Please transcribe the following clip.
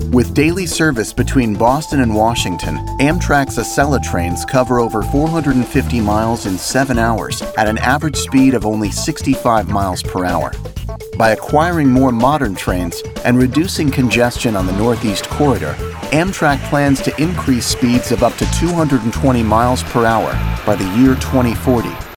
With daily service between Boston and Washington, Amtrak's Acela trains cover over 450 miles in seven hours at an average speed of only 65 miles per hour. By acquiring more modern trains and reducing congestion on the Northeast Corridor, Amtrak plans to increase speeds of up to 220 miles per hour by the year 2040.